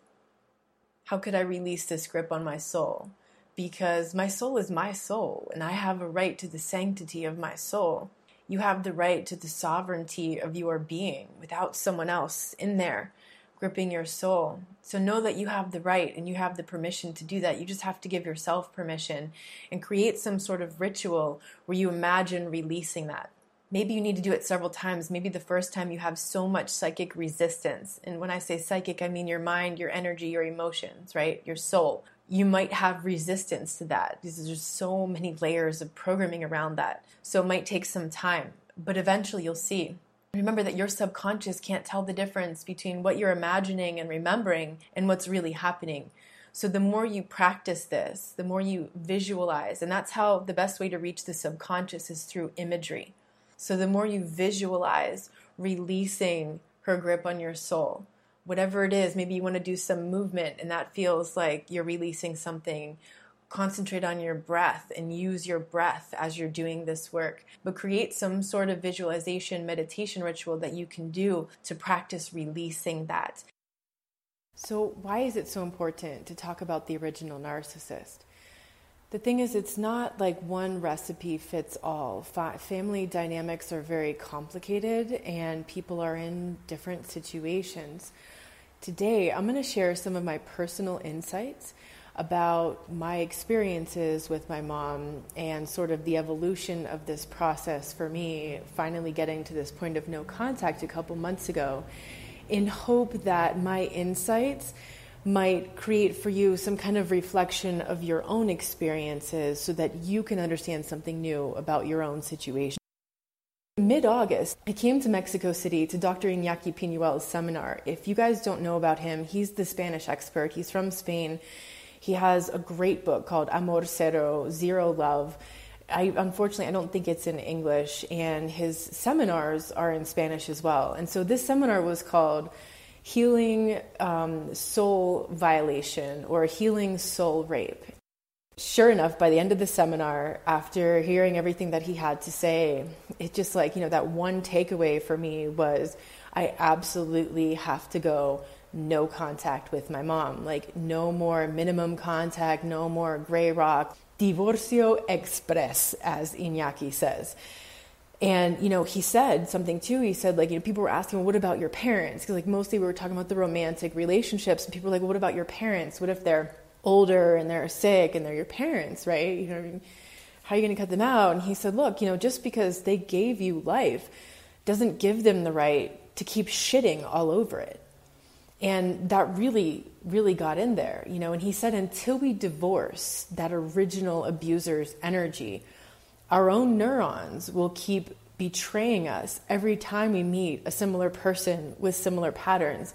How could I release this grip on my soul? Because my soul is my soul, and I have a right to the sanctity of my soul. You have the right to the sovereignty of your being without someone else in there gripping your soul. So know that you have the right and you have the permission to do that. You just have to give yourself permission and create some sort of ritual where you imagine releasing that maybe you need to do it several times. Maybe the first time you have so much psychic resistance. And when I say psychic, I mean your mind, your energy, your emotions, right? Your soul. You might have resistance to that because there's so many layers of programming around that. So it might take some time, but eventually you'll see. Remember that your subconscious can't tell the difference between what you're imagining and remembering and what's really happening. So the more you practice this, the more you visualize, and that's how the best way to reach the subconscious is through imagery. So the more you visualize releasing her grip on your soul, whatever it is, maybe you want to do some movement and that feels like you're releasing something. Concentrate on your breath and use your breath as you're doing this work. But create some sort of visualization meditation ritual that you can do to practice releasing that. So, why is it so important to talk about the original narcissist? The thing is, it's not like one recipe fits all. Fa- family dynamics are very complicated and people are in different situations. Today, I'm going to share some of my personal insights about my experiences with my mom and sort of the evolution of this process for me, finally getting to this point of no contact a couple months ago, in hope that my insights might create for you some kind of reflection of your own experiences so that you can understand something new about your own situation. Mid August, I came to Mexico City to Dr. Iñaki Piñuel's seminar. If you guys don't know about him, he's the Spanish expert. He's from Spain. He has a great book called Amor Cero, Zero Love. I unfortunately I don't think it's in English, and his seminars are in Spanish as well. And so this seminar was called Healing um, Soul Violation or Healing Soul Rape sure enough, by the end of the seminar, after hearing everything that he had to say, it just like, you know, that one takeaway for me was I absolutely have to go no contact with my mom. Like, no more minimum contact, no more gray rock. Divorcio express, as Iñaki says. And, you know, he said something too. He said, like, you know, people were asking, well, what about your parents? Because, like, mostly we were talking about the romantic relationships. And people were like, well, what about your parents? What if they're older and they're sick and they're your parents, right? You know, I mean? how are you going to cut them out? And he said, look, you know, just because they gave you life doesn't give them the right to keep shitting all over it. And that really, really got in there, you know. And he said, until we divorce that original abuser's energy, our own neurons will keep betraying us every time we meet a similar person with similar patterns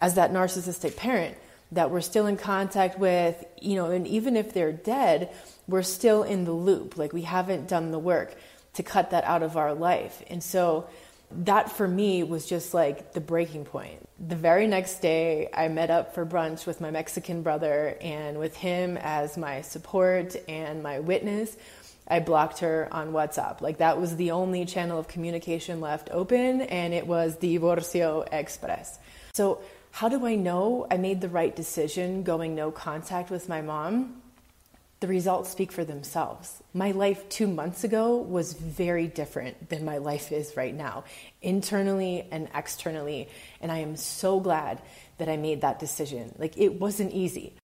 as that narcissistic parent that we're still in contact with, you know, and even if they're dead, we're still in the loop. Like we haven't done the work to cut that out of our life. And so that for me was just like the breaking point. The very next day, I met up for brunch with my Mexican brother, and with him as my support and my witness, I blocked her on WhatsApp. Like that was the only channel of communication left open, and it was Divorcio Express. So how do I know I made the right decision going no contact with my mom? The results speak for themselves. My life two months ago was very different than my life is right now, internally and externally. And I am so glad that I made that decision. Like, it wasn't easy.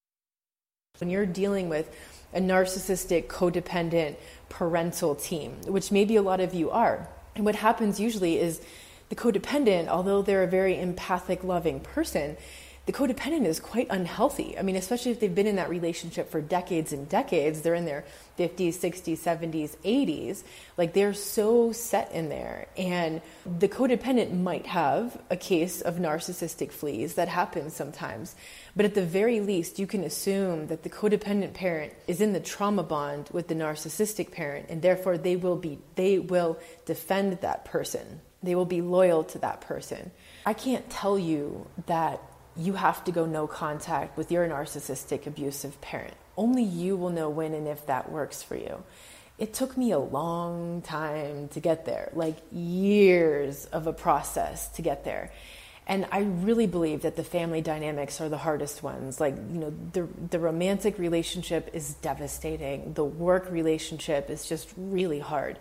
When you're dealing with a narcissistic, codependent parental team, which maybe a lot of you are, and what happens usually is the codependent, although they're a very empathic, loving person, the codependent is quite unhealthy. I mean, especially if they've been in that relationship for decades and decades, they're in their 50s, 60s, 70s, 80s. Like they're so set in there. And the codependent might have a case of narcissistic fleas that happens sometimes. But at the very least, you can assume that the codependent parent is in the trauma bond with the narcissistic parent, and therefore they will be they will defend that person they will be loyal to that person. I can't tell you that you have to go no contact with your narcissistic abusive parent. Only you will know when and if that works for you. It took me a long time to get there, like years of a process to get there. And I really believe that the family dynamics are the hardest ones. Like, you know, the, the romantic relationship is devastating, the work relationship is just really hard.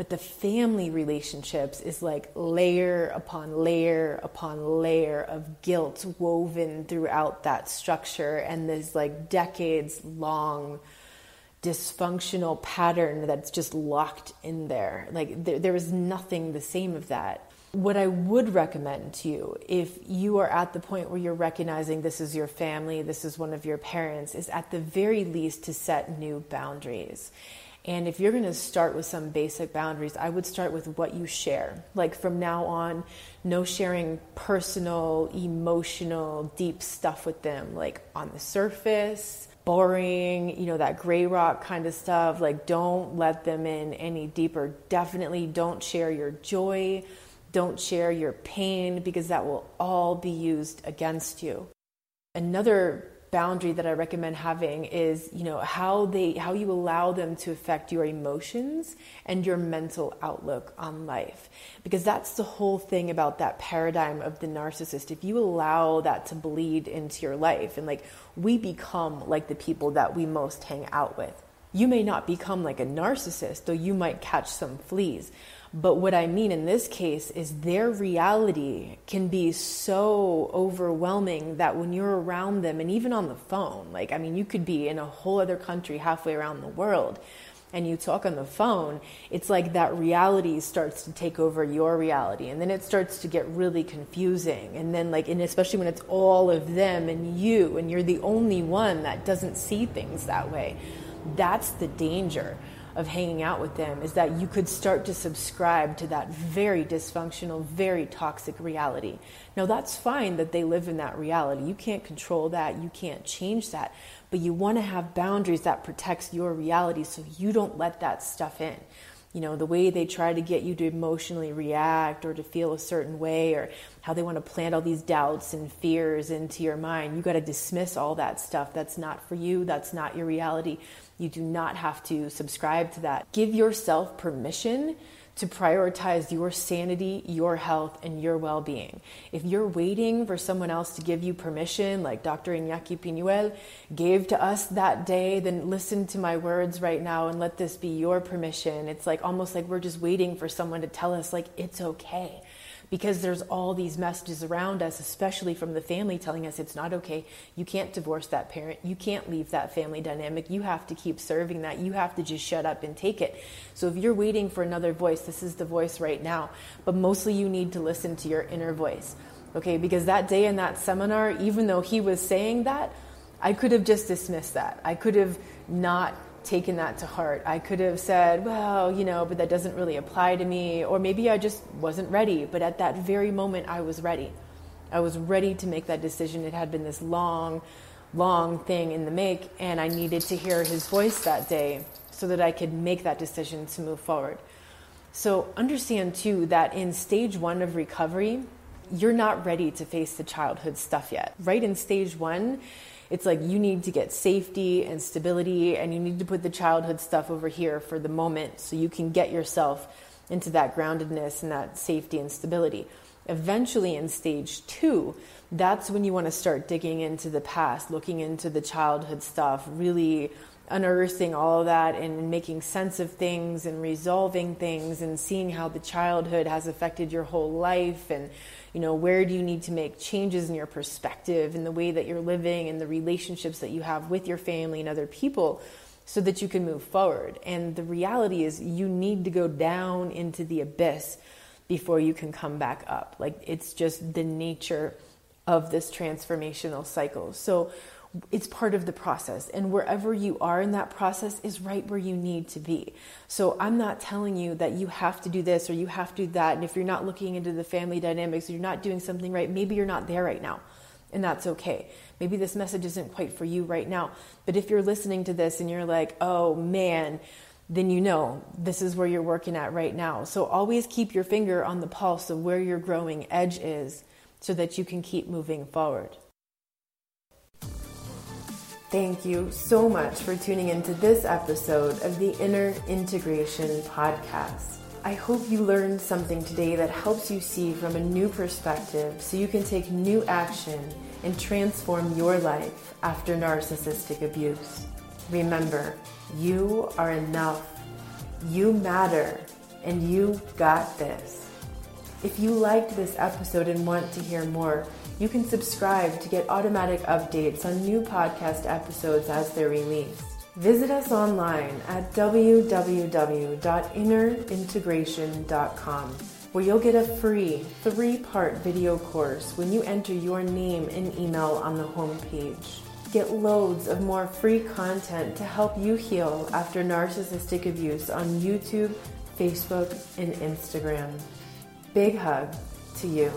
But the family relationships is like layer upon layer upon layer of guilt woven throughout that structure and this like decades long dysfunctional pattern that's just locked in there. Like there, there is nothing the same of that. What I would recommend to you, if you are at the point where you're recognizing this is your family, this is one of your parents, is at the very least to set new boundaries. And if you're going to start with some basic boundaries, I would start with what you share. Like from now on, no sharing personal, emotional, deep stuff with them, like on the surface, boring, you know, that gray rock kind of stuff. Like don't let them in any deeper. Definitely don't share your joy. Don't share your pain because that will all be used against you. Another boundary that I recommend having is, you know, how they how you allow them to affect your emotions and your mental outlook on life. Because that's the whole thing about that paradigm of the narcissist. If you allow that to bleed into your life and like we become like the people that we most hang out with. You may not become like a narcissist, though you might catch some fleas but what I mean in this case is their reality can be so overwhelming that when you're around them, and even on the phone, like, I mean, you could be in a whole other country halfway around the world and you talk on the phone, it's like that reality starts to take over your reality. And then it starts to get really confusing. And then, like, and especially when it's all of them and you, and you're the only one that doesn't see things that way, that's the danger of hanging out with them is that you could start to subscribe to that very dysfunctional, very toxic reality. Now, that's fine that they live in that reality. You can't control that, you can't change that, but you want to have boundaries that protects your reality so you don't let that stuff in you know, the way they try to get you to emotionally react or to feel a certain way or how they want to plant all these doubts and fears into your mind. You got to dismiss all that stuff. That's not for you. That's not your reality. You do not have to subscribe to that. Give yourself permission to prioritize your sanity, your health, and your well being. If you're waiting for someone else to give you permission, like Dr. Iñaki Piñuel gave to us that day, then listen to my words right now and let this be your permission. It's like almost like we're just waiting for someone to tell us, like, it's okay because there's all these messages around us, especially from the family, telling us it's not okay. You can't divorce that parent. You can't leave that family dynamic. You have to keep serving that. You have to just shut up and take it. So if you're waiting for another voice, this is the voice right now. But mostly you need to listen to your inner voice. Okay, because that day in that seminar, even though he was saying that, I could have just dismissed that. I could have not taken that to heart. I could have said, well, you know, but that doesn't really apply to me. Or maybe I just wasn't ready. But at that very moment, I was ready. I was ready to make that decision. It had been this long, long thing in the make, and I needed to hear his voice that day so that I could make that decision to move forward. So understand too that in stage one of recovery, you're not ready to face the childhood stuff yet. Right in stage one, it's like you need to get safety and stability and you need to put the childhood stuff over here for the moment so you can get yourself into that groundedness and that safety and stability. Eventually, in stage two, that's when you want to start digging into the past, looking into the childhood stuff, really unearthing all of that and making sense of things and resolving things and seeing how the childhood has affected your whole life and you know where do you need to make changes in your perspective and the way that you're living and the relationships that you have with your family and other people so that you can move forward? And the reality is you need to go down into the abyss before you can come back up. Like it's just the nature of this transformational cycle. So it's part of the process. And wherever you are in that process is right where you need to be. So i'm not telling you that you have to do this or you have to do that. And if you're not looking into the family dynamics or you're not doing something right maybe you're not there right now. And that's okay. Maybe this message isn't quite for you right now. But if you're listening to this and you're like oh man then you know this is where you're working at right now. So always keep your finger on the pulse of where your growing edge is so that you can keep moving forward Thank you so much for tuning into this episode of the Inner Integration Podcast. I hope you learned something today that helps you see from a new perspective so you can take new action and transform your life after narcissistic abuse. Remember, you are enough, you matter, and you got this. If you liked this episode and want to hear more, you can subscribe to get automatic updates on new podcast episodes as they're released. Visit us online at www.innerintegration.com where you'll get a free three part video course when you enter your name and email on the homepage. Get loads of more free content to help you heal after narcissistic abuse on YouTube, Facebook, and Instagram. Big hug to you.